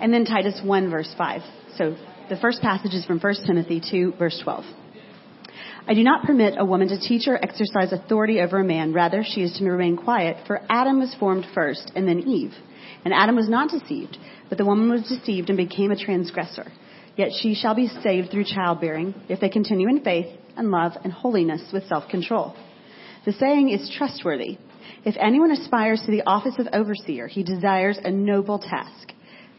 And then Titus 1 verse 5. So the first passage is from 1 Timothy 2 verse 12. I do not permit a woman to teach or exercise authority over a man. Rather, she is to remain quiet, for Adam was formed first, and then Eve. And Adam was not deceived, but the woman was deceived and became a transgressor. Yet she shall be saved through childbearing, if they continue in faith and love and holiness with self-control. The saying is trustworthy. If anyone aspires to the office of overseer, he desires a noble task.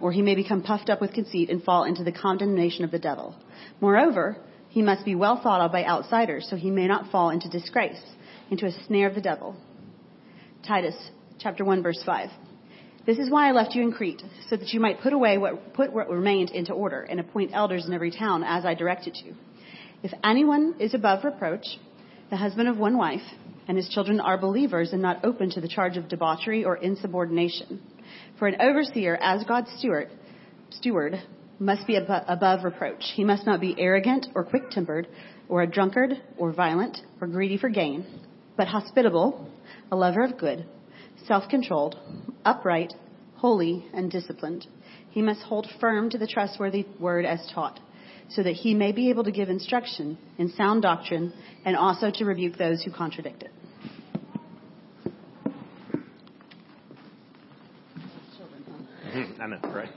or he may become puffed up with conceit and fall into the condemnation of the devil. Moreover, he must be well thought of by outsiders, so he may not fall into disgrace, into a snare of the devil. Titus chapter 1 verse 5. This is why I left you in Crete, so that you might put away what, put what remained into order and appoint elders in every town as I directed you. If anyone is above reproach, the husband of one wife, and his children are believers and not open to the charge of debauchery or insubordination. For an overseer as God's steward, steward must be above reproach. He must not be arrogant or quick tempered, or a drunkard, or violent, or greedy for gain, but hospitable, a lover of good, self controlled, upright, holy, and disciplined. He must hold firm to the trustworthy word as taught, so that he may be able to give instruction in sound doctrine and also to rebuke those who contradict it. I know, right?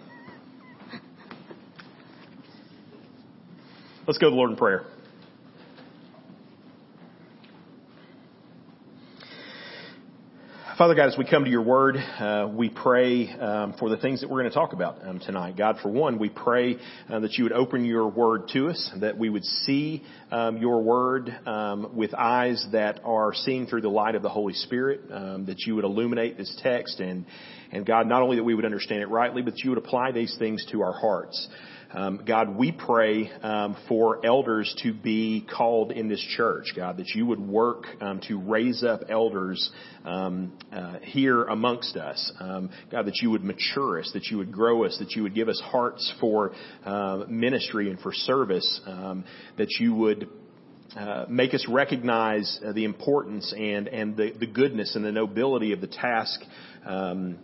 Let's go to the Lord in prayer. Father God, as we come to your word, uh, we pray um, for the things that we're going to talk about um, tonight. God, for one, we pray uh, that you would open your word to us, that we would see um, your word um, with eyes that are seeing through the light of the Holy Spirit, um, that you would illuminate this text, and and God, not only that we would understand it rightly, but you would apply these things to our hearts. Um, God, we pray um, for elders to be called in this church, God, that you would work um, to raise up elders um, uh, here amongst us. Um, God, that you would mature us, that you would grow us, that you would give us hearts for uh, ministry and for service, um, that you would uh, make us recognize uh, the importance and and the, the goodness and the nobility of the task um,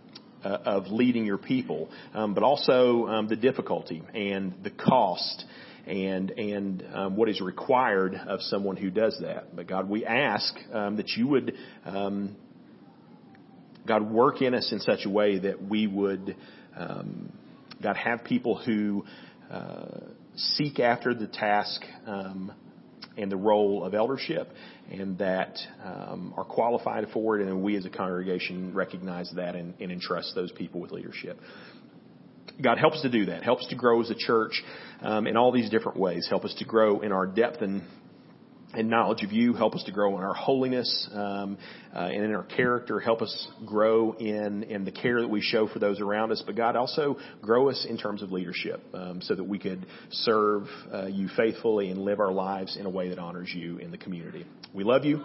of leading your people, um, but also um, the difficulty and the cost and and um, what is required of someone who does that. But God, we ask um, that you would, um, God, work in us in such a way that we would, um, God, have people who uh, seek after the task and the role of eldership and that um, are qualified for it, and we as a congregation recognize that and, and entrust those people with leadership. God helps to do that. helps to grow as a church um, in all these different ways. Help us to grow in our depth and and knowledge of you. Help us to grow in our holiness um, uh, and in our character. Help us grow in in the care that we show for those around us. But God, also grow us in terms of leadership, um, so that we could serve uh, you faithfully and live our lives in a way that honors you in the community. We love you.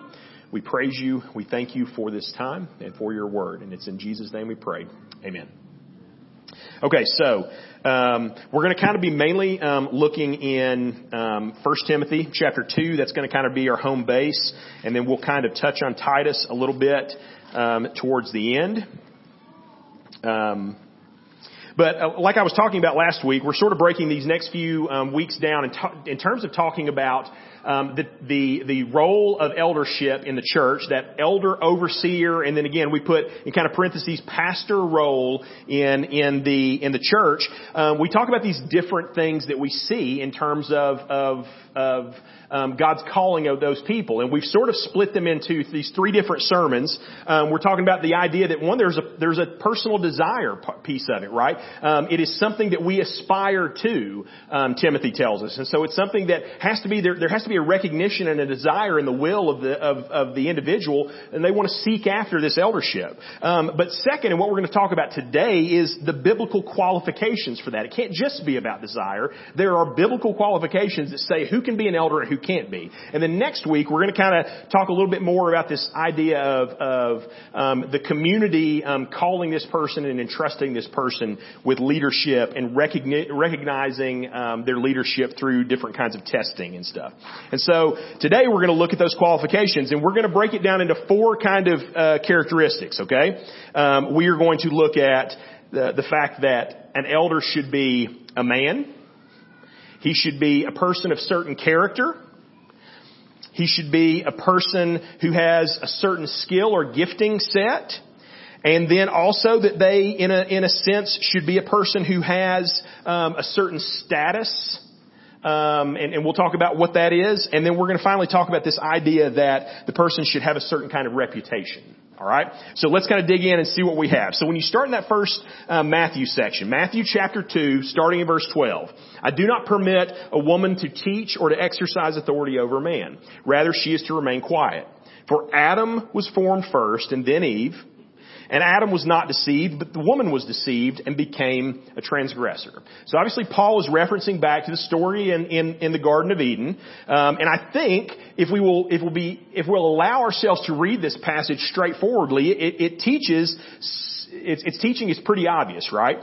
We praise you. We thank you for this time and for your word. And it's in Jesus' name we pray. Amen. Okay, so um, we're going to kind of be mainly um, looking in um, 1 Timothy chapter 2. That's going to kind of be our home base. And then we'll kind of touch on Titus a little bit um, towards the end. Um, but uh, like I was talking about last week, we're sort of breaking these next few um, weeks down in, t- in terms of talking about um, the, the the role of eldership in the church, that elder overseer, and then again we put in kind of parentheses pastor role in in the in the church. Um, we talk about these different things that we see in terms of of of um, God's calling of those people, and we've sort of split them into these three different sermons. Um, we're talking about the idea that one, there's a there's a personal desire piece of it, right? Um, it is something that we aspire to, um, Timothy tells us. And so it's something that has to be, there, there has to be a recognition and a desire in the will of the, of, of the individual, and they want to seek after this eldership. Um, but second, and what we're going to talk about today is the biblical qualifications for that. It can't just be about desire. There are biblical qualifications that say who can be an elder and who can't be. And then next week, we're going to kind of talk a little bit more about this idea of, of um, the community um, calling this person and entrusting this person with leadership and recogni- recognizing um, their leadership through different kinds of testing and stuff. And so today we're going to look at those qualifications and we're going to break it down into four kind of uh, characteristics. Okay, um, we are going to look at the, the fact that an elder should be a man. He should be a person of certain character. He should be a person who has a certain skill or gifting set. And then also that they, in a, in a sense, should be a person who has um, a certain status. Um, and, and we'll talk about what that is. And then we're going to finally talk about this idea that the person should have a certain kind of reputation. All right. So let's kind of dig in and see what we have. So when you start in that first uh, Matthew section, Matthew chapter two, starting in verse twelve, I do not permit a woman to teach or to exercise authority over a man. Rather, she is to remain quiet. For Adam was formed first, and then Eve. And Adam was not deceived, but the woman was deceived and became a transgressor. So obviously Paul is referencing back to the story in, in, in the Garden of Eden. Um, and I think if we will, if we'll be, if we'll allow ourselves to read this passage straightforwardly, it, it teaches, its, its teaching is pretty obvious, right?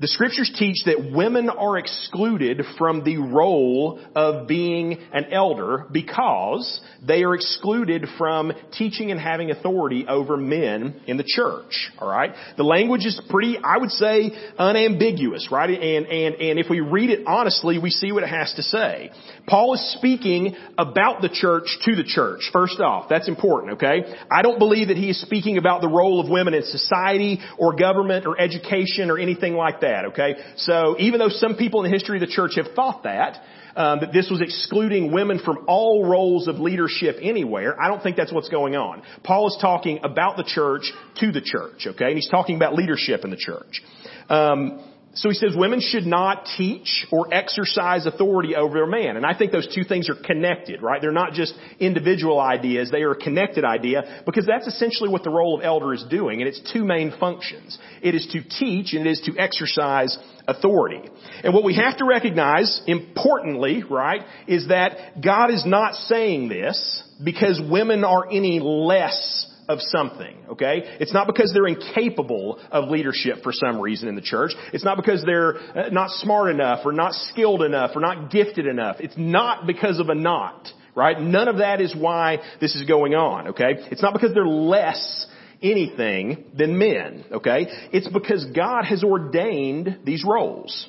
The scriptures teach that women are excluded from the role of being an elder because they are excluded from teaching and having authority over men in the church. Alright? The language is pretty, I would say, unambiguous, right? And, and, and if we read it honestly, we see what it has to say. Paul is speaking about the church to the church, first off. That's important, okay? I don't believe that he is speaking about the role of women in society or government or education or anything like that that, okay? So even though some people in the history of the church have thought that, um, that this was excluding women from all roles of leadership anywhere. I don't think that's what's going on. Paul is talking about the church to the church, okay? And he's talking about leadership in the church. Um, so he says women should not teach or exercise authority over a man. And I think those two things are connected, right? They're not just individual ideas, they are a connected idea because that's essentially what the role of elder is doing and it's two main functions. It is to teach and it is to exercise authority. And what we have to recognize, importantly, right, is that God is not saying this because women are any less of something, okay? It's not because they're incapable of leadership for some reason in the church. It's not because they're uh, not smart enough or not skilled enough or not gifted enough. It's not because of a not, right? None of that is why this is going on, okay? It's not because they're less anything than men, okay? It's because God has ordained these roles.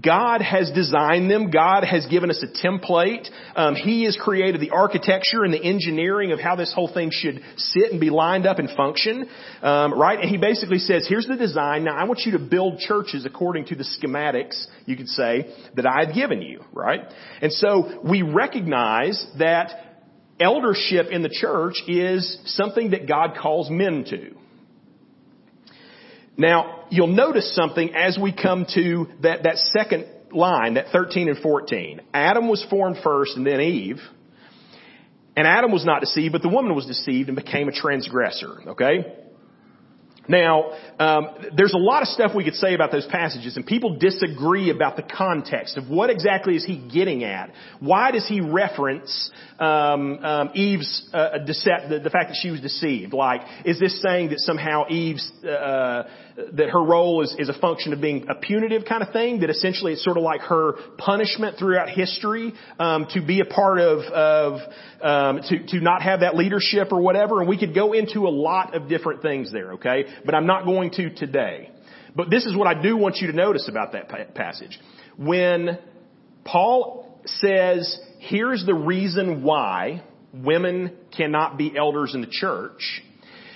God has designed them. God has given us a template. Um, he has created the architecture and the engineering of how this whole thing should sit and be lined up and function, um, right? And he basically says, "Here's the design. Now I want you to build churches according to the schematics, you could say, that I've given you, right?" And so we recognize that eldership in the church is something that God calls men to. Now, you'll notice something as we come to that, that second line, that 13 and 14. Adam was formed first and then Eve. And Adam was not deceived, but the woman was deceived and became a transgressor. Okay? Now, um, there's a lot of stuff we could say about those passages, and people disagree about the context of what exactly is he getting at. Why does he reference um, um, Eve's uh, decept- the, the, fact that she was deceived? Like, is this saying that somehow Eve's uh, that her role is, is a function of being a punitive kind of thing? That essentially it's sort of like her punishment throughout history um, to be a part of of um, to to not have that leadership or whatever? And we could go into a lot of different things there. Okay but I'm not going to today. But this is what I do want you to notice about that passage. When Paul says, here's the reason why women cannot be elders in the church,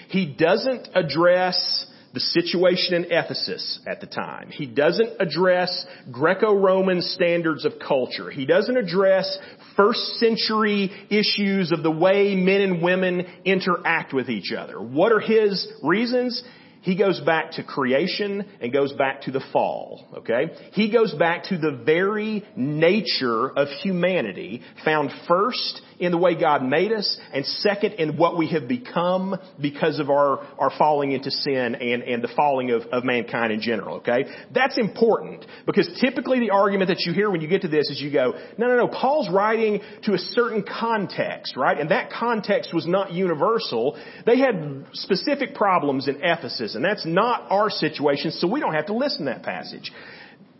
he doesn't address the situation in Ephesus at the time. He doesn't address Greco-Roman standards of culture. He doesn't address first century issues of the way men and women interact with each other. What are his reasons? he goes back to creation and goes back to the fall, okay? He goes back to the very nature of humanity found first in the way God made us and second in what we have become because of our, our falling into sin and, and the falling of, of mankind in general, okay? That's important because typically the argument that you hear when you get to this is you go, no, no, no, Paul's writing to a certain context, right? And that context was not universal. They had specific problems in Ephesus and that's not our situation so we don't have to listen to that passage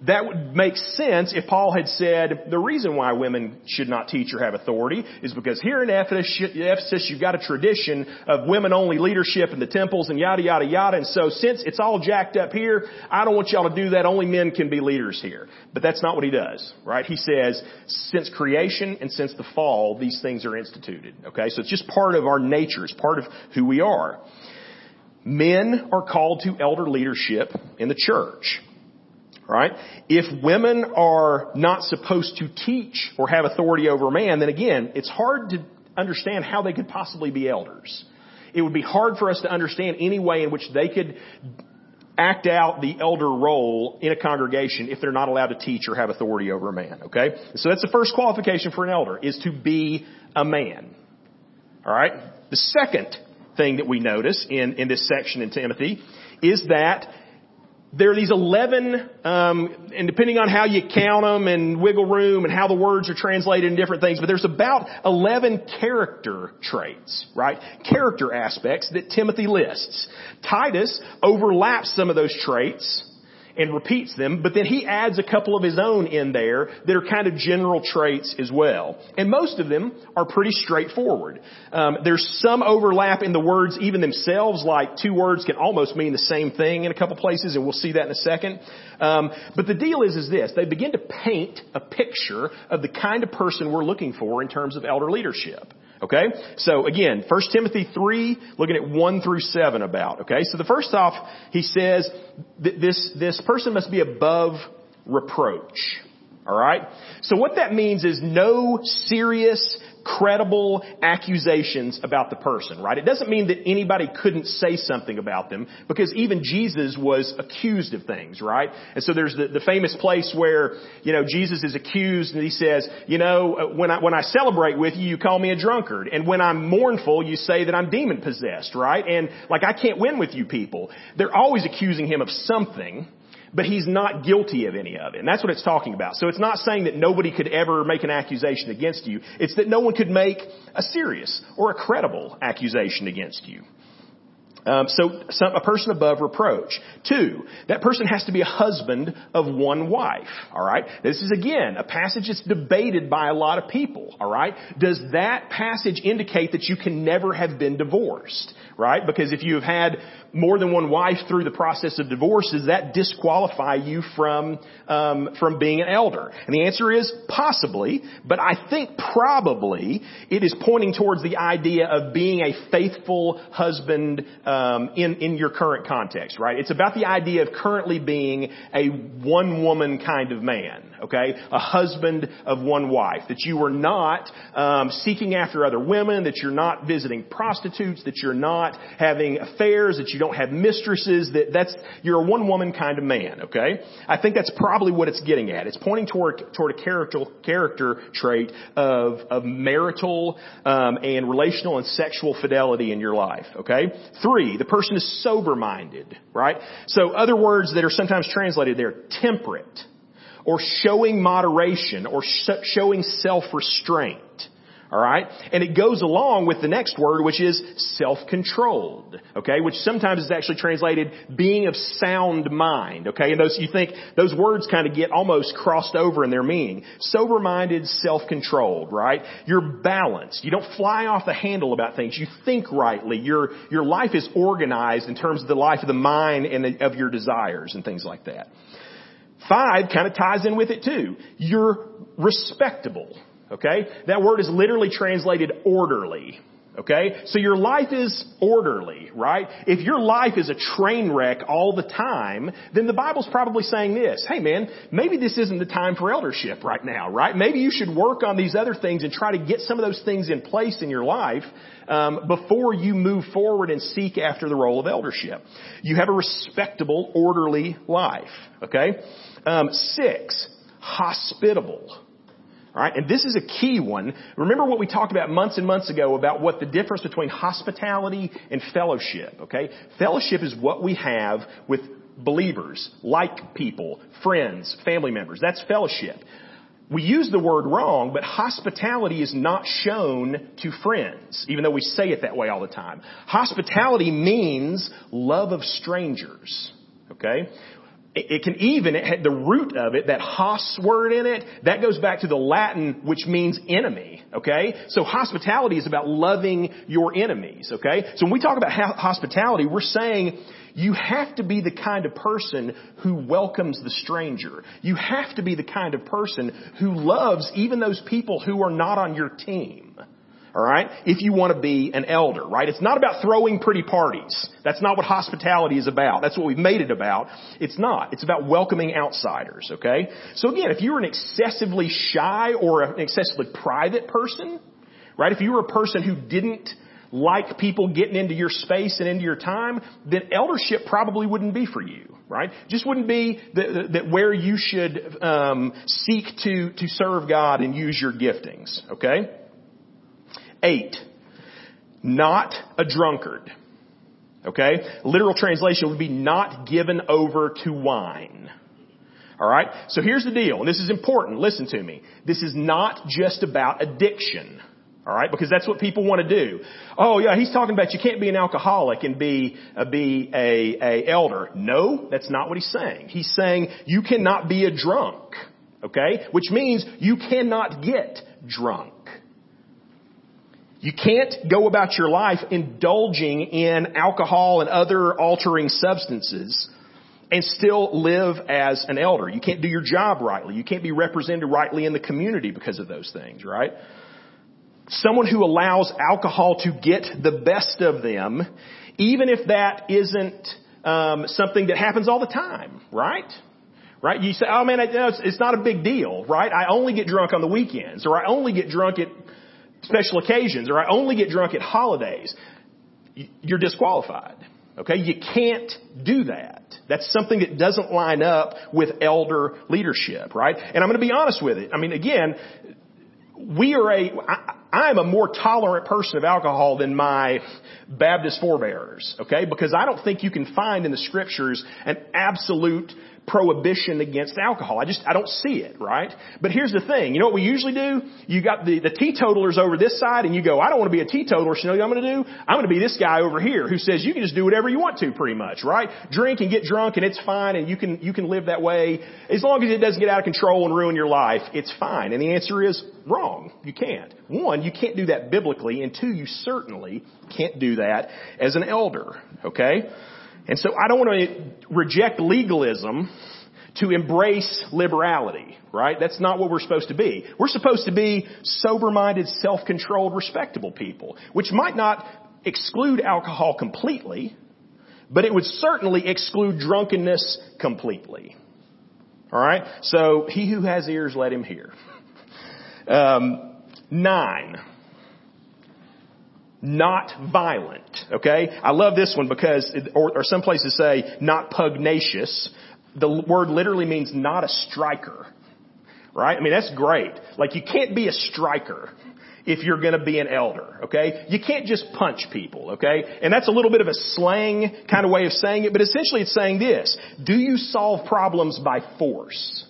that would make sense if Paul had said the reason why women should not teach or have authority is because here in Ephesus you've got a tradition of women only leadership in the temples and yada yada yada and so since it's all jacked up here, I don't want y'all to do that, only men can be leaders here. But that's not what he does, right? He says since creation and since the fall these things are instituted, okay? So it's just part of our nature, it's part of who we are. Men are called to elder leadership in the church right? If women are not supposed to teach or have authority over a man, then again, it's hard to understand how they could possibly be elders. It would be hard for us to understand any way in which they could act out the elder role in a congregation if they're not allowed to teach or have authority over a man, okay? So that's the first qualification for an elder, is to be a man. Alright? The second thing that we notice in, in this section in Timothy is that there are these 11, um, and depending on how you count them and wiggle room and how the words are translated and different things, but there's about 11 character traits, right? Character aspects that Timothy lists. Titus overlaps some of those traits and repeats them, but then he adds a couple of his own in there that are kind of general traits as well. And most of them are pretty straightforward. Um, there's some overlap in the words even themselves, like two words can almost mean the same thing in a couple places, and we'll see that in a second. Um, but the deal is, is this: they begin to paint a picture of the kind of person we're looking for in terms of elder leadership. Okay? So again, 1 Timothy 3, looking at 1 through 7 about, okay? So the first off, he says this, this person must be above reproach. Alright? So what that means is no serious credible accusations about the person, right? It doesn't mean that anybody couldn't say something about them because even Jesus was accused of things, right? And so there's the, the famous place where, you know, Jesus is accused and he says, you know, uh, when I, when I celebrate with you, you call me a drunkard. And when I'm mournful, you say that I'm demon possessed, right? And like I can't win with you people. They're always accusing him of something but he's not guilty of any of it. And that's what it's talking about. So it's not saying that nobody could ever make an accusation against you. It's that no one could make a serious or a credible accusation against you. Um, so some, a person above reproach. Two, that person has to be a husband of one wife. All right. This is again a passage that's debated by a lot of people. All right. Does that passage indicate that you can never have been divorced? Right. Because if you have had more than one wife through the process of divorce, does that disqualify you from um, from being an elder? And the answer is possibly, but I think probably it is pointing towards the idea of being a faithful husband um, in in your current context, right? It's about the idea of currently being a one woman kind of man, okay, a husband of one wife. That you are not um, seeking after other women, that you're not visiting prostitutes, that you're not having affairs, that you don't have mistresses, that that's, you're a one woman kind of man, okay? I think that's probably what it's getting at. It's pointing toward, toward a character, character trait of, of marital, um, and relational and sexual fidelity in your life, okay? Three, the person is sober minded, right? So other words that are sometimes translated there, temperate, or showing moderation, or sh- showing self-restraint. Alright? And it goes along with the next word, which is self-controlled. Okay? Which sometimes is actually translated being of sound mind. Okay? And those, you think, those words kind of get almost crossed over in their meaning. Sober-minded, self-controlled, right? You're balanced. You don't fly off the handle about things. You think rightly. Your, your life is organized in terms of the life of the mind and the, of your desires and things like that. Five kind of ties in with it too. You're respectable. Okay? That word is literally translated orderly. Okay? So your life is orderly, right? If your life is a train wreck all the time, then the Bible's probably saying this, hey man, maybe this isn't the time for eldership right now, right? Maybe you should work on these other things and try to get some of those things in place in your life um, before you move forward and seek after the role of eldership. You have a respectable, orderly life, okay? Um, six, hospitable. All right, and this is a key one. Remember what we talked about months and months ago about what the difference between hospitality and fellowship, okay? Fellowship is what we have with believers, like people, friends, family members. That's fellowship. We use the word wrong, but hospitality is not shown to friends, even though we say it that way all the time. Hospitality means love of strangers. Okay? It can even, it had the root of it, that hos word in it, that goes back to the Latin, which means enemy. Okay? So hospitality is about loving your enemies. Okay? So when we talk about hospitality, we're saying you have to be the kind of person who welcomes the stranger. You have to be the kind of person who loves even those people who are not on your team. Alright? If you want to be an elder, right? It's not about throwing pretty parties. That's not what hospitality is about. That's what we've made it about. It's not. It's about welcoming outsiders, okay? So again, if you're an excessively shy or an excessively private person, right? If you were a person who didn't like people getting into your space and into your time, then eldership probably wouldn't be for you, right? Just wouldn't be that, that where you should um, seek to to serve God and use your giftings. Okay. Eight, not a drunkard. Okay? Literal translation would be not given over to wine. Alright? So here's the deal, and this is important. Listen to me. This is not just about addiction. Alright? Because that's what people want to do. Oh yeah, he's talking about you can't be an alcoholic and be, uh, be a, a elder. No, that's not what he's saying. He's saying you cannot be a drunk. Okay? Which means you cannot get drunk. You can't go about your life indulging in alcohol and other altering substances and still live as an elder. You can't do your job rightly. You can't be represented rightly in the community because of those things, right? Someone who allows alcohol to get the best of them, even if that isn't um, something that happens all the time, right? Right? You say, oh man, it's, it's not a big deal, right? I only get drunk on the weekends, or I only get drunk at special occasions, or I only get drunk at holidays, you're disqualified. Okay? You can't do that. That's something that doesn't line up with elder leadership, right? And I'm going to be honest with it. I mean, again, we are a, I, I'm a more tolerant person of alcohol than my Baptist forebears, okay? Because I don't think you can find in the scriptures an absolute prohibition against alcohol. I just, I don't see it, right? But here's the thing. You know what we usually do? You got the, the teetotalers over this side and you go, I don't want to be a teetotaler, so you know what I'm going to do? I'm going to be this guy over here who says you can just do whatever you want to pretty much, right? Drink and get drunk and it's fine and you can, you can live that way. As long as it doesn't get out of control and ruin your life, it's fine. And the answer is wrong. You can't. One, you can't do that biblically and two, you certainly can't do that as an elder, okay? And so I don't want to reject legalism to embrace liberality, right? That's not what we're supposed to be. We're supposed to be sober-minded, self-controlled, respectable people, which might not exclude alcohol completely, but it would certainly exclude drunkenness completely. Alright? So, he who has ears, let him hear. Um, nine not violent. Okay? I love this one because, or, or some places say not pugnacious. The word literally means not a striker. Right? I mean, that's great. Like you can't be a striker if you're gonna be an elder, okay? You can't just punch people, okay? And that's a little bit of a slang kind of way of saying it, but essentially it's saying this. Do you solve problems by force?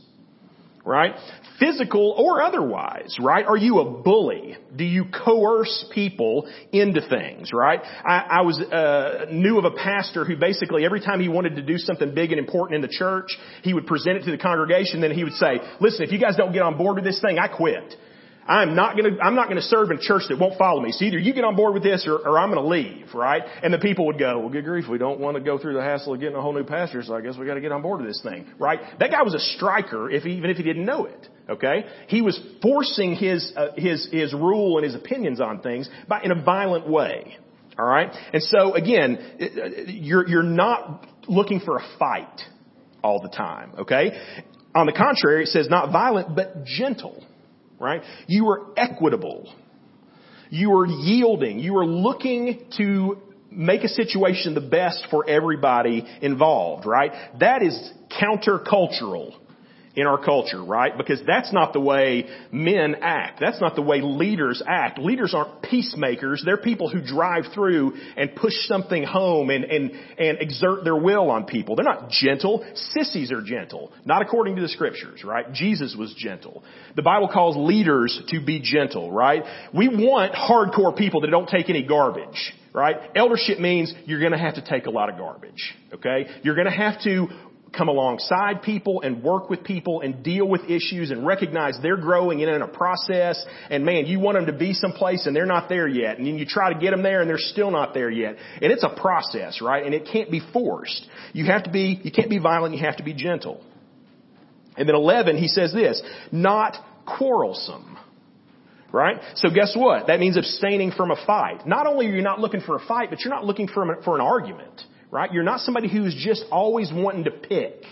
Right? physical or otherwise, right? Are you a bully? Do you coerce people into things, right? I, I was uh, knew of a pastor who basically every time he wanted to do something big and important in the church, he would present it to the congregation, then he would say, "Listen, if you guys don't get on board with this thing, I quit." I'm not gonna, I'm not gonna serve in a church that won't follow me. So either you get on board with this or, or I'm gonna leave, right? And the people would go, well good grief, we don't want to go through the hassle of getting a whole new pastor, so I guess we gotta get on board with this thing, right? That guy was a striker, if he, even if he didn't know it. Okay, he was forcing his uh, his his rule and his opinions on things by in a violent way. All right, and so again, you're you're not looking for a fight all the time. Okay, on the contrary, it says not violent but gentle. Right, you are equitable. You are yielding. You are looking to make a situation the best for everybody involved. Right, that is countercultural in our culture, right? Because that's not the way men act. That's not the way leaders act. Leaders aren't peacemakers. They're people who drive through and push something home and, and, and exert their will on people. They're not gentle. Sissies are gentle. Not according to the scriptures, right? Jesus was gentle. The Bible calls leaders to be gentle, right? We want hardcore people that don't take any garbage right? Eldership means you're going to have to take a lot of garbage. Okay? You're going to have to come alongside people and work with people and deal with issues and recognize they're growing in a process and man, you want them to be someplace and they're not there yet. And then you try to get them there and they're still not there yet. And it's a process, right? And it can't be forced. You have to be, you can't be violent, you have to be gentle. And then 11, he says this, not quarrelsome. Right? So guess what? That means abstaining from a fight. Not only are you not looking for a fight, but you're not looking for, a, for an argument right? You're not somebody who's just always wanting to pick.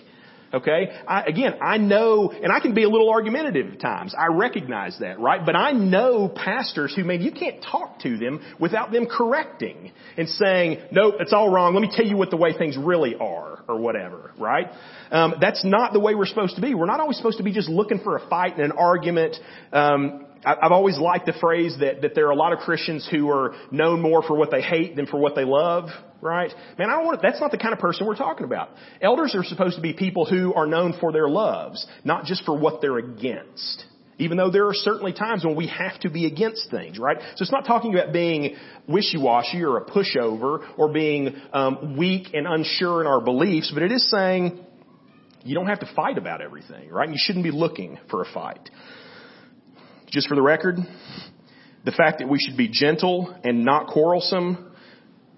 Okay? I, again, I know, and I can be a little argumentative at times. I recognize that, right? But I know pastors who maybe you can't talk to them without them correcting and saying, nope, it's all wrong. Let me tell you what the way things really are or whatever, right? Um, that's not the way we're supposed to be. We're not always supposed to be just looking for a fight and an argument. Um, I've always liked the phrase that, that there are a lot of Christians who are known more for what they hate than for what they love, right? Man, I don't want, that's not the kind of person we're talking about. Elders are supposed to be people who are known for their loves, not just for what they're against. Even though there are certainly times when we have to be against things, right? So it's not talking about being wishy-washy or a pushover or being um, weak and unsure in our beliefs, but it is saying you don't have to fight about everything, right? And you shouldn't be looking for a fight. Just for the record, the fact that we should be gentle and not quarrelsome,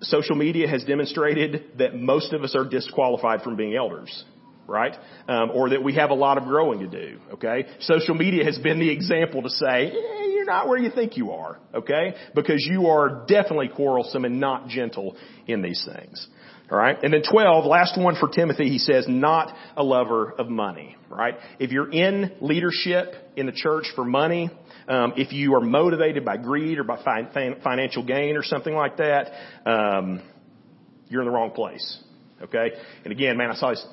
social media has demonstrated that most of us are disqualified from being elders right? Um, or that we have a lot of growing to do, okay? Social media has been the example to say, eh, you're not where you think you are, okay? Because you are definitely quarrelsome and not gentle in these things. Alright? And then 12, last one for Timothy, he says, not a lover of money. Right? If you're in leadership in the church for money, um, if you are motivated by greed or by fi- financial gain or something like that, um, you're in the wrong place. Okay? And again, man, I saw this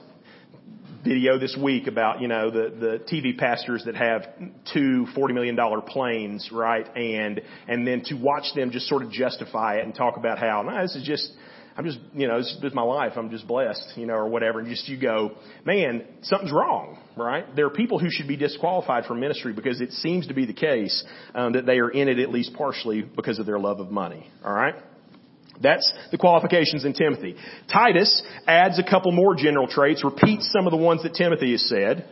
video this week about, you know, the, the TV pastors that have two $40 million planes, right? And, and then to watch them just sort of justify it and talk about how, no, this is just, I'm just, you know, is my life. I'm just blessed, you know, or whatever. And just you go, man, something's wrong, right? There are people who should be disqualified from ministry because it seems to be the case um, that they are in it at least partially because of their love of money. All right. That's the qualifications in Timothy. Titus adds a couple more general traits, repeats some of the ones that Timothy has said.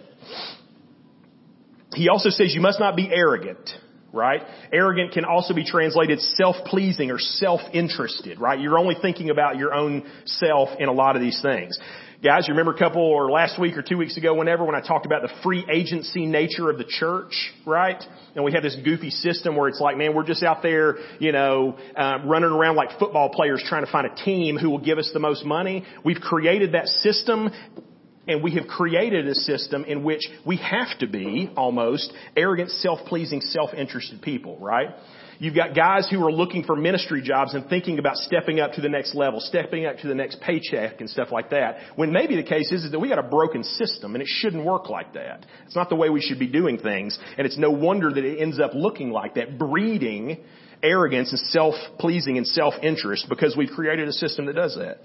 He also says you must not be arrogant right? Arrogant can also be translated self-pleasing or self-interested, right? You're only thinking about your own self in a lot of these things. Guys, you remember a couple or last week or two weeks ago, whenever, when I talked about the free agency nature of the church, right? And we have this goofy system where it's like, man, we're just out there, you know, uh, running around like football players trying to find a team who will give us the most money. We've created that system and we have created a system in which we have to be almost arrogant, self-pleasing, self-interested people, right? You've got guys who are looking for ministry jobs and thinking about stepping up to the next level, stepping up to the next paycheck and stuff like that. When maybe the case is, is that we got a broken system and it shouldn't work like that. It's not the way we should be doing things. And it's no wonder that it ends up looking like that, breeding arrogance and self-pleasing and self-interest because we've created a system that does that.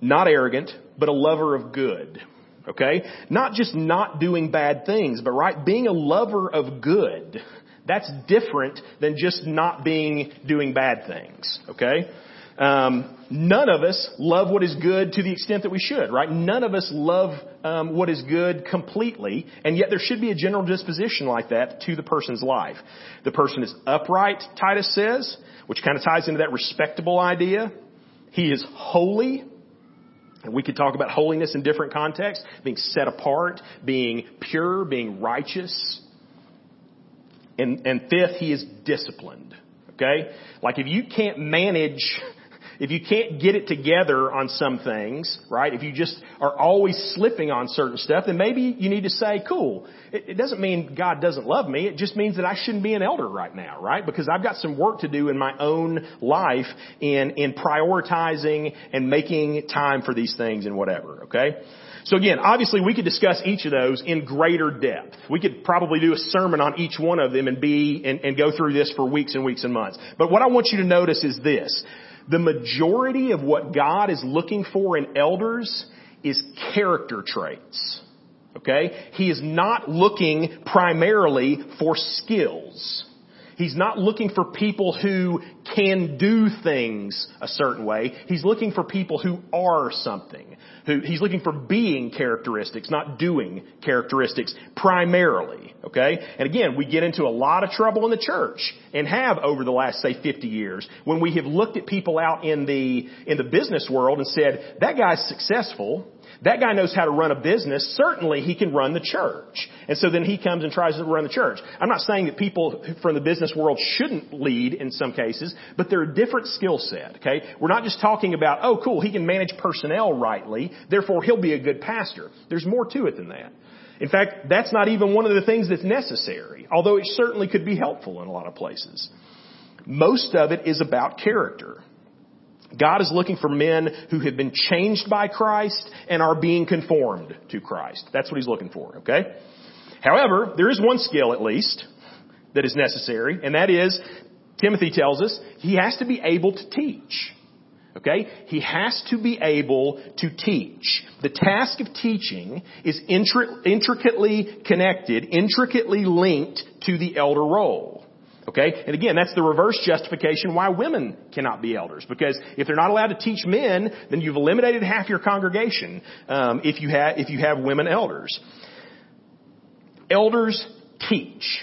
Not arrogant, but a lover of good. Okay? Not just not doing bad things, but right, being a lover of good. That's different than just not being, doing bad things. Okay? Um, none of us love what is good to the extent that we should, right? None of us love um, what is good completely, and yet there should be a general disposition like that to the person's life. The person is upright, Titus says, which kind of ties into that respectable idea. He is holy. And we could talk about holiness in different contexts, being set apart, being pure, being righteous. And, and fifth, he is disciplined. Okay? Like if you can't manage if you can't get it together on some things, right? If you just are always slipping on certain stuff, then maybe you need to say, cool. It, it doesn't mean God doesn't love me. It just means that I shouldn't be an elder right now, right? Because I've got some work to do in my own life in, in prioritizing and making time for these things and whatever, okay? So again, obviously we could discuss each of those in greater depth. We could probably do a sermon on each one of them and be, and, and go through this for weeks and weeks and months. But what I want you to notice is this. The majority of what God is looking for in elders is character traits. Okay? He is not looking primarily for skills. He's not looking for people who can do things a certain way. He's looking for people who are something. Who, he's looking for being characteristics, not doing characteristics primarily. Okay? And again, we get into a lot of trouble in the church and have over the last, say, 50 years when we have looked at people out in the, in the business world and said, that guy's successful, that guy knows how to run a business. Certainly he can run the church. And so then he comes and tries to run the church. I'm not saying that people from the business world shouldn't lead in some cases, but they're a different skill set, okay? We're not just talking about, oh cool, he can manage personnel rightly, therefore he'll be a good pastor. There's more to it than that. In fact, that's not even one of the things that's necessary, although it certainly could be helpful in a lot of places. Most of it is about character. God is looking for men who have been changed by Christ and are being conformed to Christ. That's what he's looking for, okay? However, there is one skill at least that is necessary, and that is, Timothy tells us, he has to be able to teach. Okay? He has to be able to teach. The task of teaching is intricately connected, intricately linked to the elder role. Okay? And again, that's the reverse justification why women cannot be elders. Because if they're not allowed to teach men, then you've eliminated half your congregation um, if you have if you have women elders. Elders teach.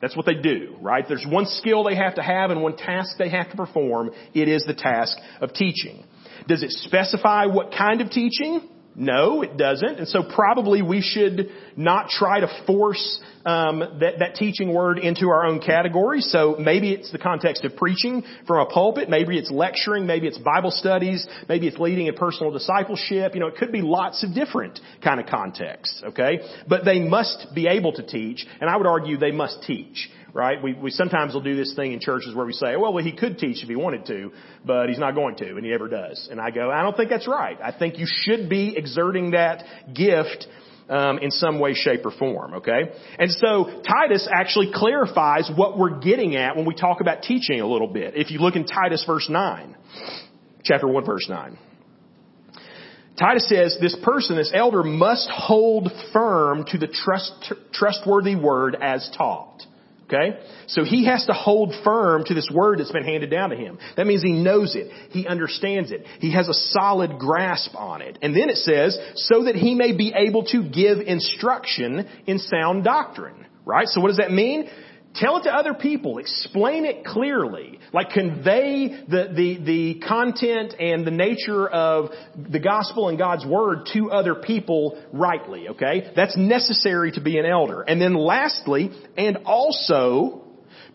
That's what they do, right? There's one skill they have to have and one task they have to perform. It is the task of teaching. Does it specify what kind of teaching? No, it doesn't. And so probably we should not try to force um, that, that teaching word into our own category. So maybe it's the context of preaching from a pulpit. Maybe it's lecturing. Maybe it's Bible studies. Maybe it's leading in personal discipleship. You know, it could be lots of different kind of contexts. Okay, but they must be able to teach, and I would argue they must teach right? We, we sometimes will do this thing in churches where we say, well, well, he could teach if he wanted to, but he's not going to, and he never does. And I go, I don't think that's right. I think you should be exerting that gift um, in some way, shape, or form. Okay, and so Titus actually clarifies what we're getting at when we talk about teaching a little bit. If you look in Titus verse nine, chapter one, verse nine. Titus says this person, this elder, must hold firm to the trust, trustworthy word as taught. Okay? So he has to hold firm to this word that's been handed down to him. That means he knows it. He understands it. He has a solid grasp on it. And then it says, so that he may be able to give instruction in sound doctrine. Right? So what does that mean? Tell it to other people. Explain it clearly. Like convey the, the, the content and the nature of the gospel and God's word to other people rightly, okay? That's necessary to be an elder. And then lastly, and also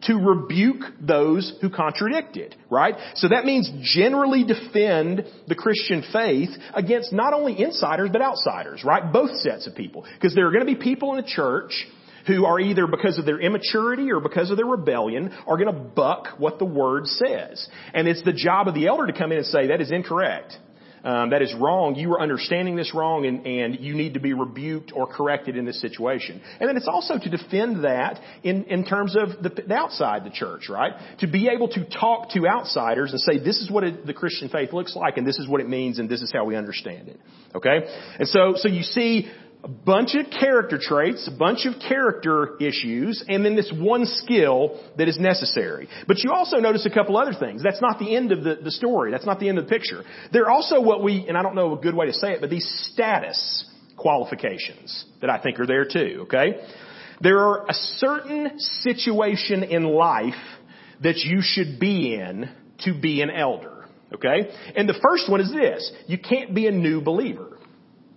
to rebuke those who contradict it, right? So that means generally defend the Christian faith against not only insiders but outsiders, right? Both sets of people. Because there are going to be people in the church who are either because of their immaturity or because of their rebellion are going to buck what the word says. And it's the job of the elder to come in and say, that is incorrect. Um, that is wrong. You are understanding this wrong, and, and you need to be rebuked or corrected in this situation. And then it's also to defend that in, in terms of the, the outside the church, right? To be able to talk to outsiders and say, this is what it, the Christian faith looks like, and this is what it means, and this is how we understand it. Okay? And so, so you see a bunch of character traits, a bunch of character issues, and then this one skill that is necessary. But you also notice a couple other things. That's not the end of the, the story. That's not the end of the picture. There are also what we, and I don't know a good way to say it, but these status qualifications that I think are there too, okay? There are a certain situation in life that you should be in to be an elder, okay? And the first one is this. You can't be a new believer.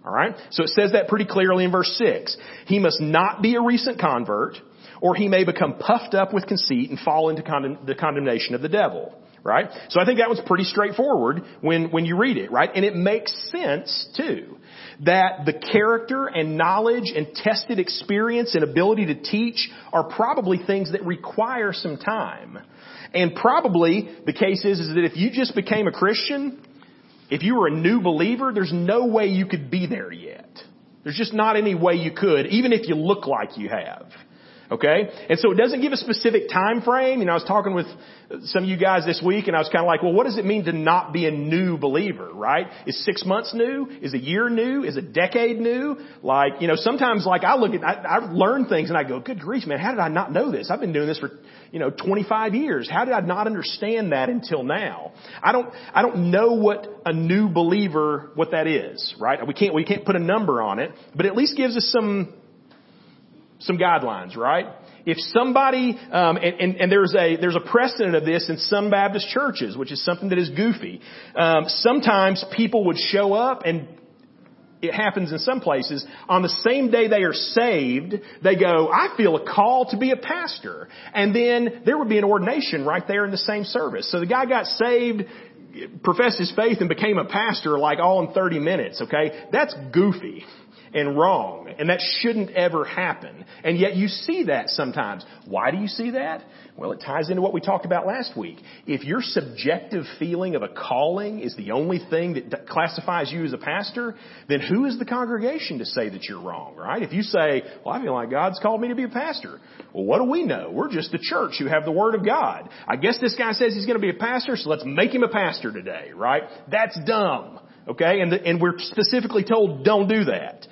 Alright? So it says that pretty clearly in verse 6. He must not be a recent convert, or he may become puffed up with conceit and fall into condemn- the condemnation of the devil. Right? So I think that was pretty straightforward when, when you read it, right? And it makes sense too. That the character and knowledge and tested experience and ability to teach are probably things that require some time. And probably the case is, is that if you just became a Christian, if you were a new believer, there's no way you could be there yet. There's just not any way you could, even if you look like you have. Okay? And so it doesn't give a specific time frame. You know, I was talking with some of you guys this week and I was kind of like, well, what does it mean to not be a new believer, right? Is six months new? Is a year new? Is a decade new? Like, you know, sometimes like I look at, I, I learn things and I go, good grief, man, how did I not know this? I've been doing this for, you know, 25 years. How did I not understand that until now? I don't, I don't know what a new believer, what that is, right? We can't, we can't put a number on it, but at least gives us some, some guidelines, right? If somebody, um, and, and, and, there's a there's a precedent of this in some Baptist churches, which is something that is goofy. Um, sometimes people would show up, and it happens in some places on the same day they are saved. They go, "I feel a call to be a pastor," and then there would be an ordination right there in the same service. So the guy got saved professed his faith and became a pastor like all in 30 minutes, okay? That's goofy and wrong. And that shouldn't ever happen. And yet you see that sometimes. Why do you see that? Well, it ties into what we talked about last week. If your subjective feeling of a calling is the only thing that classifies you as a pastor, then who is the congregation to say that you're wrong, right? If you say, well, I feel like God's called me to be a pastor. Well, what do we know? We're just the church who have the Word of God. I guess this guy says he's going to be a pastor, so let's make him a pastor today, right? That's dumb. Okay? And, the, and we're specifically told don't do that.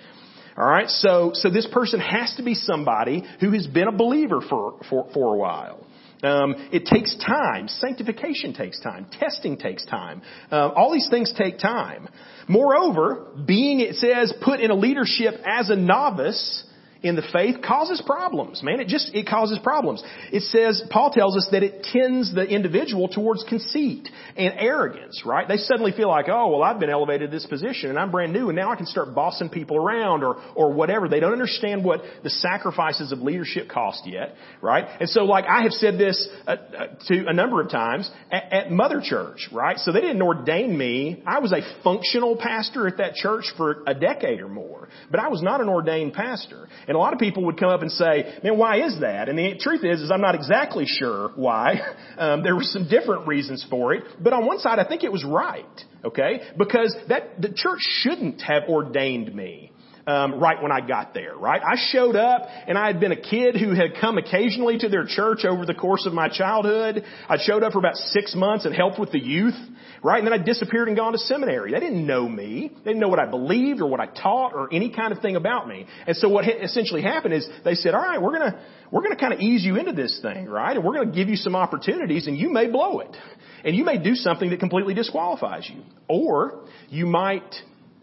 Alright? So, so this person has to be somebody who has been a believer for, for, for a while. Um, it takes time. Sanctification takes time. Testing takes time. Uh, all these things take time. Moreover, being, it says, put in a leadership as a novice in the faith causes problems, man. It just, it causes problems. It says, Paul tells us that it tends the individual towards conceit and arrogance, right? They suddenly feel like, oh, well, I've been elevated to this position and I'm brand new and now I can start bossing people around or, or whatever. They don't understand what the sacrifices of leadership cost yet, right? And so like I have said this uh, uh, to a number of times at, at Mother Church, right? So they didn't ordain me. I was a functional pastor at that church for a decade or more, but I was not an ordained pastor. And a lot of people would come up and say, man, why is that? And the truth is, is I'm not exactly sure why. Um, there were some different reasons for it. But on one side, I think it was right. Okay? Because that, the church shouldn't have ordained me. Um, right when I got there, right? I showed up and I had been a kid who had come occasionally to their church over the course of my childhood. I showed up for about six months and helped with the youth right? And then I disappeared and gone to seminary. They didn't know me. They didn't know what I believed or what I taught or any kind of thing about me. And so what essentially happened is they said, all right, we're going to, we're going to kind of ease you into this thing, right? And we're going to give you some opportunities and you may blow it. And you may do something that completely disqualifies you. Or you might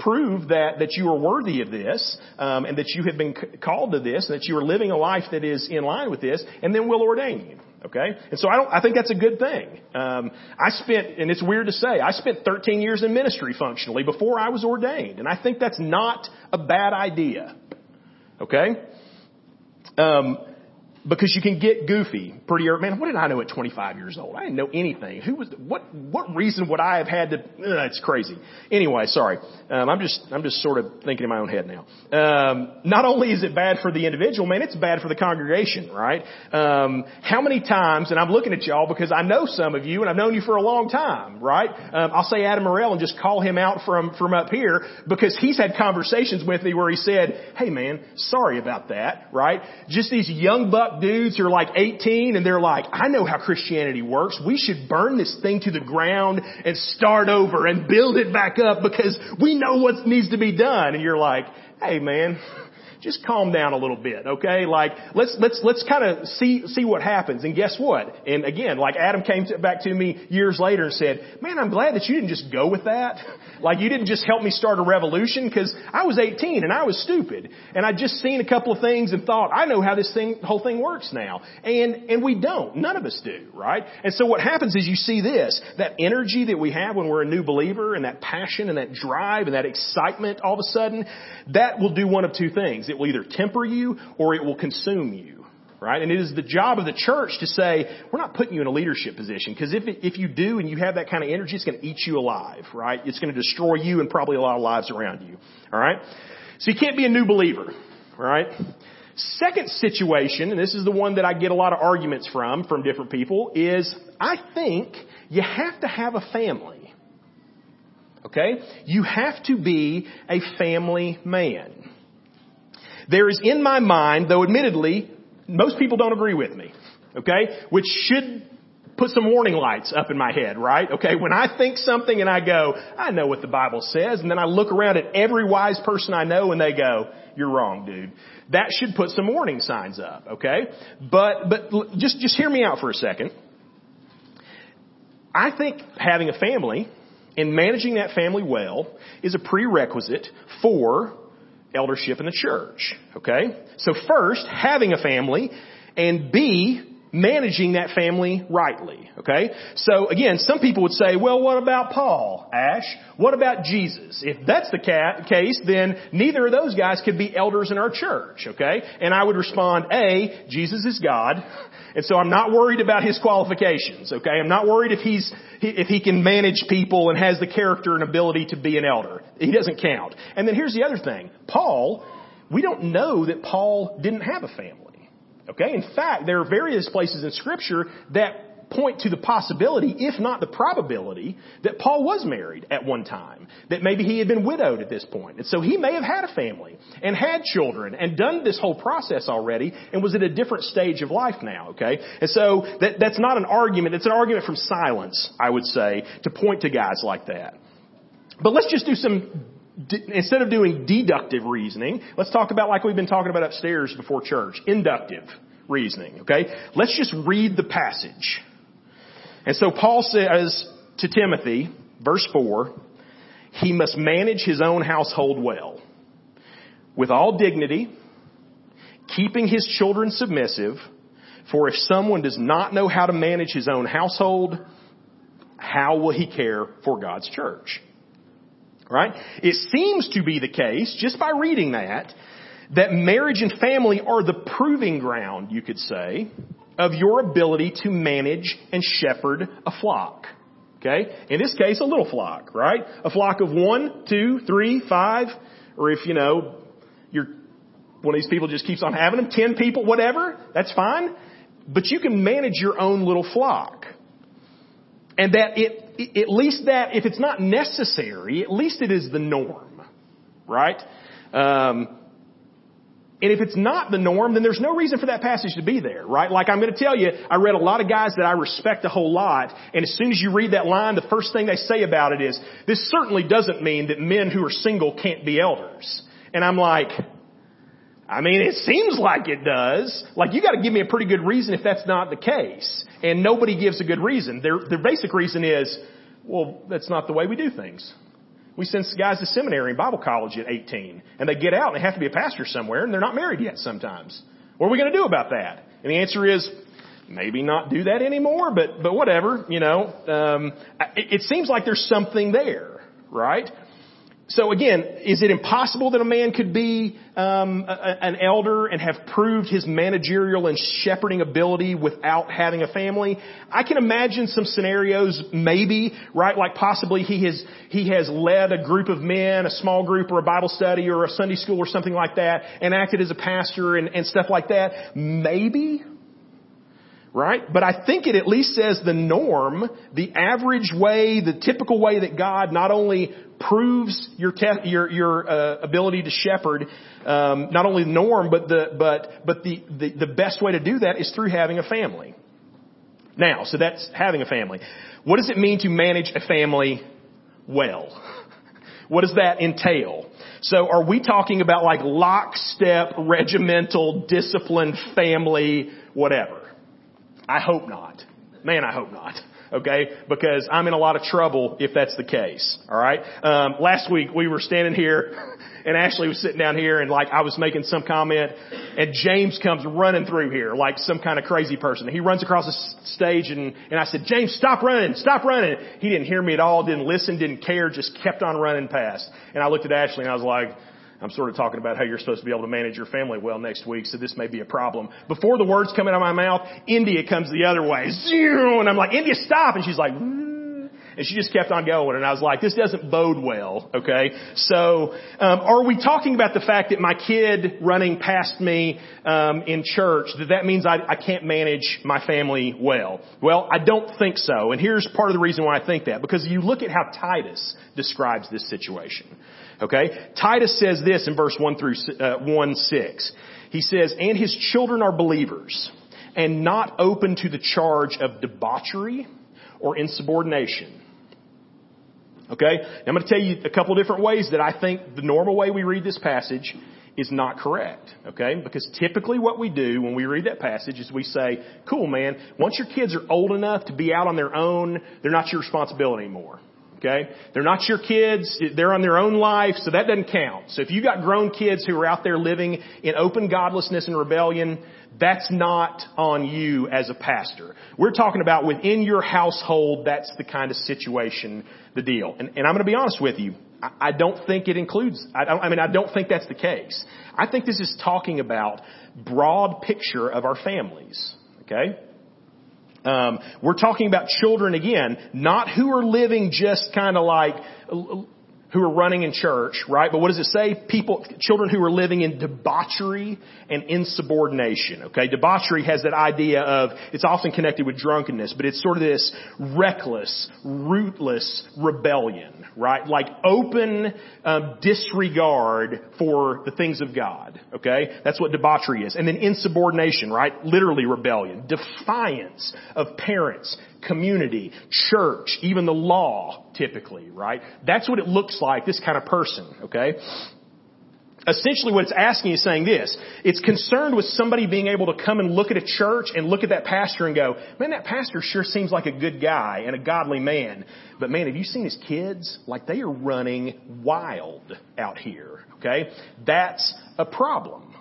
prove that, that you are worthy of this, um, and that you have been called to this, and that you are living a life that is in line with this, and then we'll ordain you. Okay? And so I don't, I think that's a good thing. Um, I spent, and it's weird to say, I spent 13 years in ministry functionally before I was ordained. And I think that's not a bad idea. Okay? Um, because you can get goofy pretty early. Man, what did I know at 25 years old? I didn't know anything. Who was, what, what reason would I have had to, uh, it's crazy. Anyway, sorry. Um, I'm just, I'm just sort of thinking in my own head now. Um, not only is it bad for the individual, man, it's bad for the congregation, right? Um, how many times, and I'm looking at y'all because I know some of you and I've known you for a long time, right? Um, I'll say Adam Morrell and just call him out from, from up here because he's had conversations with me where he said, hey man, sorry about that, right? Just these young dudes who are like 18 and they're like, I know how Christianity works. We should burn this thing to the ground and start over and build it back up because we know what needs to be done. And you're like, hey man, just calm down a little bit, okay? Like, let's, let's, let's kind of see, see what happens. And guess what? And again, like Adam came to, back to me years later and said, man, I'm glad that you didn't just go with that. Like you didn't just help me start a revolution because I was 18 and I was stupid. And I'd just seen a couple of things and thought, I know how this thing, whole thing works now. And, and we don't. None of us do, right? And so what happens is you see this, that energy that we have when we're a new believer and that passion and that drive and that excitement all of a sudden, that will do one of two things. It will either temper you or it will consume you. Right? And it is the job of the church to say, we're not putting you in a leadership position, because if, if you do and you have that kind of energy, it's going to eat you alive, right? It's going to destroy you and probably a lot of lives around you. Alright? So you can't be a new believer, right? Second situation, and this is the one that I get a lot of arguments from, from different people, is I think you have to have a family. Okay? You have to be a family man. There is in my mind, though admittedly, most people don't agree with me. Okay? Which should put some warning lights up in my head, right? Okay, when I think something and I go, I know what the Bible says, and then I look around at every wise person I know and they go, you're wrong, dude. That should put some warning signs up, okay? But, but just, just hear me out for a second. I think having a family and managing that family well is a prerequisite for eldership in the church. Okay? So first, having a family, and B, managing that family rightly. Okay? So again, some people would say, well, what about Paul, Ash? What about Jesus? If that's the ca- case, then neither of those guys could be elders in our church. Okay? And I would respond, A, Jesus is God. And so I'm not worried about his qualifications. Okay? I'm not worried if he's, if he can manage people and has the character and ability to be an elder. He doesn't count. And then here's the other thing. Paul, we don't know that Paul didn't have a family. Okay? In fact, there are various places in scripture that point to the possibility, if not the probability, that Paul was married at one time. That maybe he had been widowed at this point. And so he may have had a family and had children and done this whole process already and was at a different stage of life now, okay? And so that, that's not an argument. It's an argument from silence, I would say, to point to guys like that. But let's just do some instead of doing deductive reasoning, let's talk about like we've been talking about upstairs before church, inductive reasoning, okay? Let's just read the passage. And so Paul says to Timothy, verse 4, he must manage his own household well, with all dignity, keeping his children submissive, for if someone does not know how to manage his own household, how will he care for God's church? Right? It seems to be the case, just by reading that, that marriage and family are the proving ground, you could say, of your ability to manage and shepherd a flock. Okay? In this case, a little flock, right? A flock of one, two, three, five, or if, you know, you're, one of these people just keeps on having them, ten people, whatever, that's fine. But you can manage your own little flock. And that it, at least that, if it's not necessary, at least it is the norm. Right? Um, and if it's not the norm, then there's no reason for that passage to be there, right? Like I'm going to tell you, I read a lot of guys that I respect a whole lot, and as soon as you read that line, the first thing they say about it is, this certainly doesn't mean that men who are single can't be elders. And I'm like, I mean, it seems like it does. Like you gotta give me a pretty good reason if that's not the case. And nobody gives a good reason. Their, their basic reason is, well, that's not the way we do things. We send guys to seminary and Bible college at 18, and they get out and they have to be a pastor somewhere, and they're not married yet sometimes. What are we going to do about that? And the answer is, maybe not do that anymore, but but whatever, you know. Um, it, it seems like there's something there, right? So again, is it impossible that a man could be um, a, an elder and have proved his managerial and shepherding ability without having a family? I can imagine some scenarios, maybe, right? Like possibly he has he has led a group of men, a small group, or a Bible study, or a Sunday school, or something like that, and acted as a pastor and, and stuff like that. Maybe, right? But I think it at least says the norm, the average way, the typical way that God not only proves your your your uh, ability to shepherd. Um, not only the norm, but the but but the, the the best way to do that is through having a family. Now, so that's having a family. What does it mean to manage a family well? What does that entail? So are we talking about like lockstep, regimental, disciplined family, whatever? I hope not. Man, I hope not. Okay? Because I'm in a lot of trouble if that's the case. Alright? Um, last week we were standing here and Ashley was sitting down here and like I was making some comment and James comes running through here like some kind of crazy person. He runs across the stage and, and I said, James, stop running, stop running. He didn't hear me at all, didn't listen, didn't care, just kept on running past. And I looked at Ashley and I was like, I'm sort of talking about how you're supposed to be able to manage your family well next week, so this may be a problem. Before the words come out of my mouth, India comes the other way. And I'm like, India, stop! And she's like, and she just kept on going. And I was like, this doesn't bode well, okay? So, um, are we talking about the fact that my kid running past me um, in church, that that means I, I can't manage my family well? Well, I don't think so. And here's part of the reason why I think that. Because you look at how Titus describes this situation. Okay? Titus says this in verse 1 through uh, 1 6. He says, and his children are believers and not open to the charge of debauchery or insubordination. Okay? Now I'm going to tell you a couple different ways that I think the normal way we read this passage is not correct. Okay? Because typically what we do when we read that passage is we say, cool man, once your kids are old enough to be out on their own, they're not your responsibility anymore. Okay? They're not your kids. They're on their own life, so that doesn't count. So if you've got grown kids who are out there living in open godlessness and rebellion, that's not on you as a pastor. We're talking about within your household, that's the kind of situation, the deal. And, and I'm going to be honest with you. I, I don't think it includes, I, I mean, I don't think that's the case. I think this is talking about broad picture of our families. Okay? Um, we're talking about children again, not who are living just kind of like who are running in church, right? But what does it say? People, children who are living in debauchery and insubordination, okay? Debauchery has that idea of, it's often connected with drunkenness, but it's sort of this reckless, rootless rebellion, right? Like open um, disregard for the things of God, okay? That's what debauchery is. And then insubordination, right? Literally rebellion. Defiance of parents, community, church, even the law, typically, right? That's what it looks like, this kind of person, okay? Essentially what it's asking is saying this. It's concerned with somebody being able to come and look at a church and look at that pastor and go, man, that pastor sure seems like a good guy and a godly man. But man, have you seen his kids? Like they are running wild out here. Okay? That's a problem.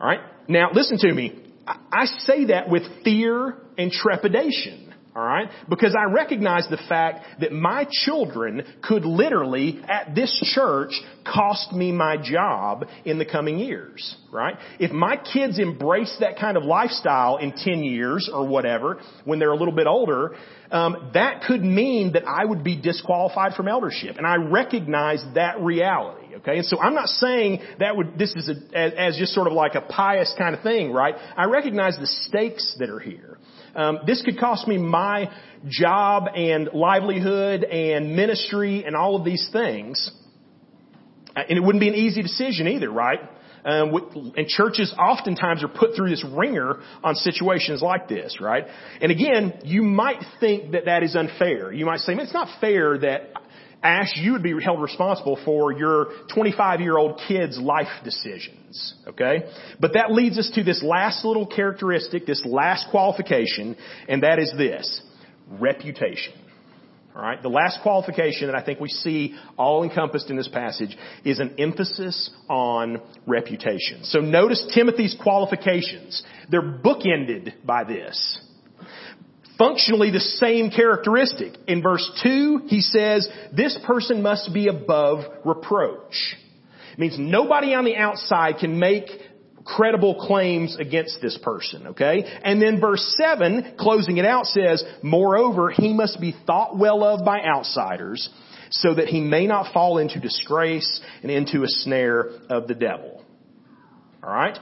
Alright? Now listen to me. I say that with fear and trepidation. Alright? Because I recognize the fact that my children could literally, at this church, cost me my job in the coming years. Right? If my kids embrace that kind of lifestyle in 10 years or whatever, when they're a little bit older, um, that could mean that I would be disqualified from eldership. And I recognize that reality. Okay? And so I'm not saying that would, this is a, as, as just sort of like a pious kind of thing, right? I recognize the stakes that are here. Um, this could cost me my job and livelihood and ministry and all of these things. Uh, and it wouldn't be an easy decision either, right? Um, and churches oftentimes are put through this ringer on situations like this, right? And again, you might think that that is unfair. You might say, man, it's not fair that Ash, you would be held responsible for your 25 year old kid's life decisions. Okay? But that leads us to this last little characteristic, this last qualification, and that is this. Reputation. Alright? The last qualification that I think we see all encompassed in this passage is an emphasis on reputation. So notice Timothy's qualifications. They're bookended by this functionally the same characteristic. In verse 2, he says, this person must be above reproach. It means nobody on the outside can make credible claims against this person, okay? And then verse 7, closing it out says, moreover, he must be thought well of by outsiders so that he may not fall into disgrace and into a snare of the devil. Alright?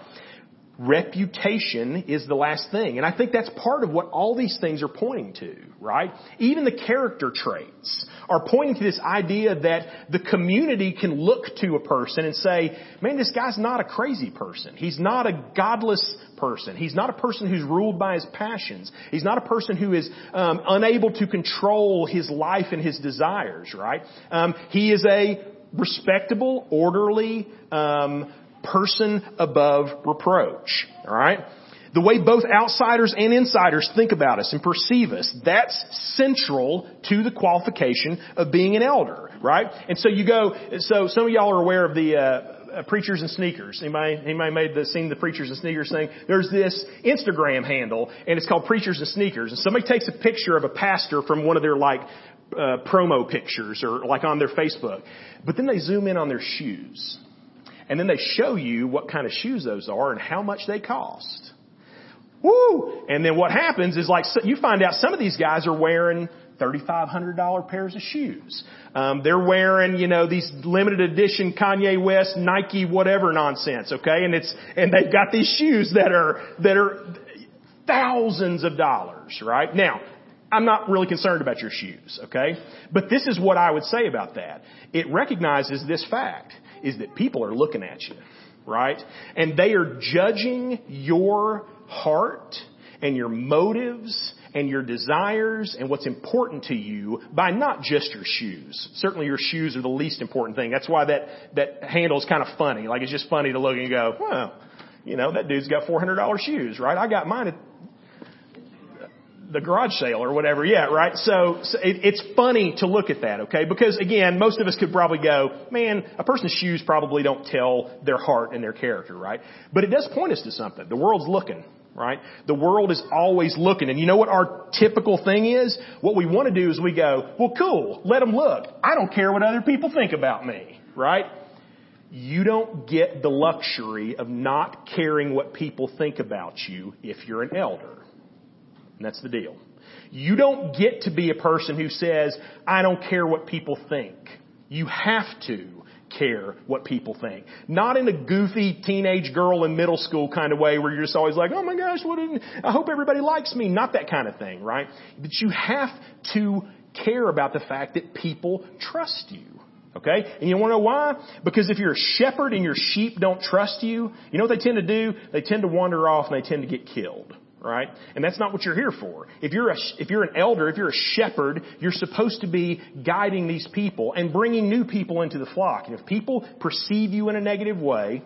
Reputation is the last thing. And I think that's part of what all these things are pointing to, right? Even the character traits are pointing to this idea that the community can look to a person and say, man, this guy's not a crazy person. He's not a godless person. He's not a person who's ruled by his passions. He's not a person who is um, unable to control his life and his desires, right? Um, he is a respectable, orderly um, person above reproach. All right. The way both outsiders and insiders think about us and perceive us, that's central to the qualification of being an elder, right? And so you go, so some of y'all are aware of the, uh, uh, preachers and sneakers. Anybody, anybody made the, seen the preachers and sneakers thing? There's this Instagram handle and it's called preachers and sneakers. And somebody takes a picture of a pastor from one of their like, uh, promo pictures or like on their Facebook. But then they zoom in on their shoes. And then they show you what kind of shoes those are and how much they cost. Woo! And then what happens is like, you find out some of these guys are wearing $3,500 pairs of shoes. Um, they're wearing, you know, these limited edition Kanye West, Nike, whatever nonsense, okay? And it's, and they've got these shoes that are, that are thousands of dollars, right? Now, I'm not really concerned about your shoes, okay? But this is what I would say about that. It recognizes this fact, is that people are looking at you, right? And they are judging your heart and your motives and your desires and what's important to you by not just your shoes. Certainly your shoes are the least important thing. That's why that, that handle is kind of funny. Like it's just funny to look and go, well, you know, that dude's got $400 shoes, right? I got mine at the garage sale or whatever. Yeah, right? So, so it, it's funny to look at that, okay? Because again, most of us could probably go, man, a person's shoes probably don't tell their heart and their character, right? But it does point us to something. The world's looking right? The world is always looking. And you know what our typical thing is? What we want to do is we go, well cool, let them look. I don't care what other people think about me, right? You don't get the luxury of not caring what people think about you if you're an elder. And that's the deal. You don't get to be a person who says, I don't care what people think. You have to care what people think. Not in a goofy teenage girl in middle school kind of way where you're just always like, oh my gosh, what I hope everybody likes me. Not that kind of thing, right? But you have to care about the fact that people trust you. Okay? And you want to know why? Because if you're a shepherd and your sheep don't trust you, you know what they tend to do? They tend to wander off and they tend to get killed right? And that's not what you're here for. If you're a, if you're an elder, if you're a shepherd, you're supposed to be guiding these people and bringing new people into the flock. And if people perceive you in a negative way,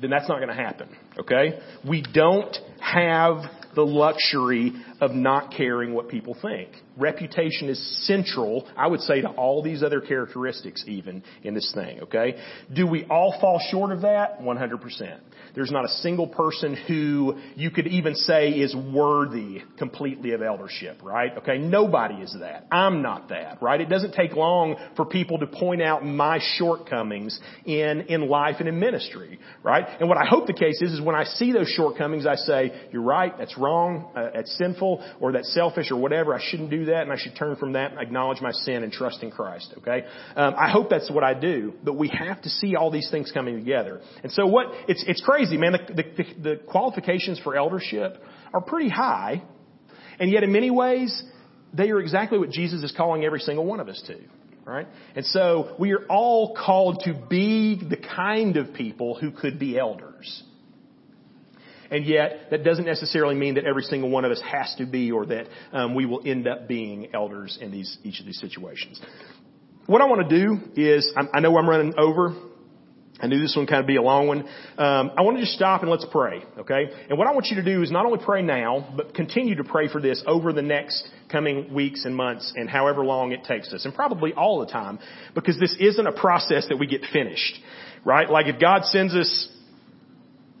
then that's not going to happen. Okay? We don't have the luxury of not caring what people think. Reputation is central, I would say, to all these other characteristics even in this thing, okay? Do we all fall short of that? 100%. There's not a single person who you could even say is worthy completely of eldership, right? Okay, nobody is that. I'm not that, right? It doesn't take long for people to point out my shortcomings in, in life and in ministry, right? And what I hope the case is, is when I see those shortcomings, I say, you're right, that's wrong, uh, that's sinful, or that's selfish, or whatever, I shouldn't do that, and I should turn from that and acknowledge my sin and trust in Christ, okay? Um, I hope that's what I do, but we have to see all these things coming together. And so what, it's, it's crazy crazy, man. The, the, the qualifications for eldership are pretty high, and yet in many ways, they are exactly what Jesus is calling every single one of us to. Right? And so we are all called to be the kind of people who could be elders. And yet, that doesn't necessarily mean that every single one of us has to be or that um, we will end up being elders in these, each of these situations. What I want to do is, I know I'm running over, I knew this one kind of be a long one. Um, I want to just stop and let's pray, okay? And what I want you to do is not only pray now, but continue to pray for this over the next coming weeks and months and however long it takes us, and probably all the time, because this isn't a process that we get finished, right? Like if God sends us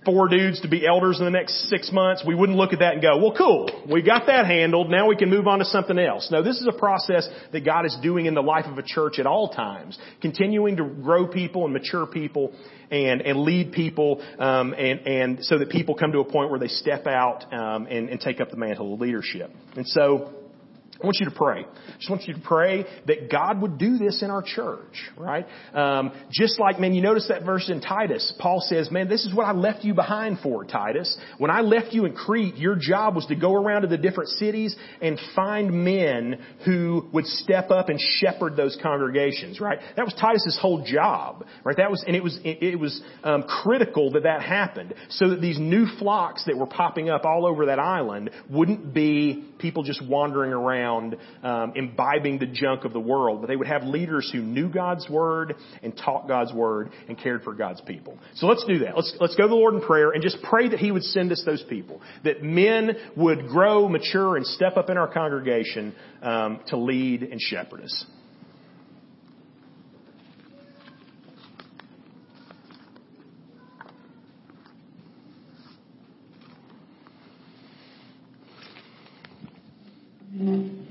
four dudes to be elders in the next six months, we wouldn't look at that and go, well cool, we got that handled, now we can move on to something else. No, this is a process that God is doing in the life of a church at all times, continuing to grow people and mature people and, and lead people, um, and, and so that people come to a point where they step out um, and, and take up the mantle of leadership. And so, I want you to pray. I just want you to pray that God would do this in our church, right? Um, just like, man, you notice that verse in Titus. Paul says, man, this is what I left you behind for, Titus. When I left you in Crete, your job was to go around to the different cities and find men who would step up and shepherd those congregations, right? That was Titus's whole job, right? That was, and it was, it, it was um, critical that that happened, so that these new flocks that were popping up all over that island wouldn't be people just wandering around around um, imbibing the junk of the world, but they would have leaders who knew God's word and taught God's word and cared for God's people. So let's do that. Let's let's go to the Lord in prayer and just pray that He would send us those people, that men would grow, mature, and step up in our congregation um, to lead and shepherd us. Mm-hmm.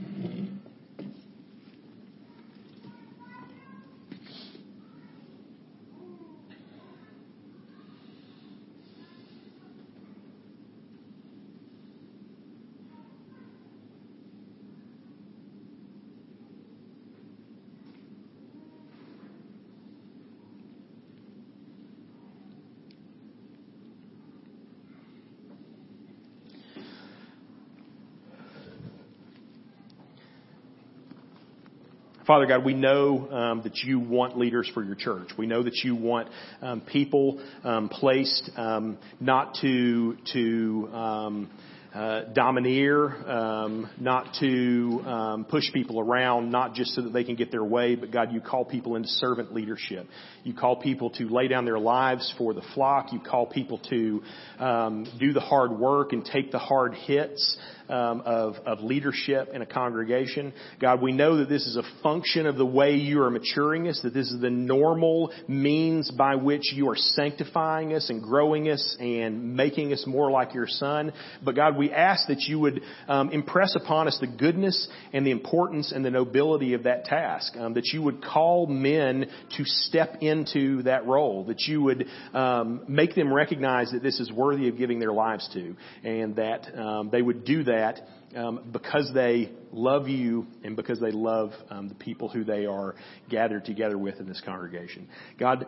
Father God, we know um, that you want leaders for your church. We know that you want um, people um, placed um, not to to um, uh, domineer, um, not to um, push people around, not just so that they can get their way, but God, you call people into servant leadership. You call people to lay down their lives for the flock. You call people to um, do the hard work and take the hard hits um, of, of leadership in a congregation. God, we know that this is a function of the way you are maturing us, that this is the normal means by which you are sanctifying us and growing us and making us more like your Son. But God, we ask that you would um, impress upon us the goodness and the importance and the nobility of that task, um, that you would call men to step into that role, that you would um, make them recognize that this is worthy of giving their lives to, and that um, they would do that that um, because they love you and because they love um, the people who they are gathered together with in this congregation. God,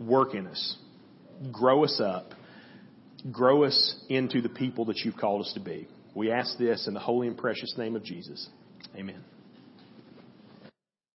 work in us, grow us up, grow us into the people that you've called us to be. We ask this in the holy and precious name of Jesus. Amen.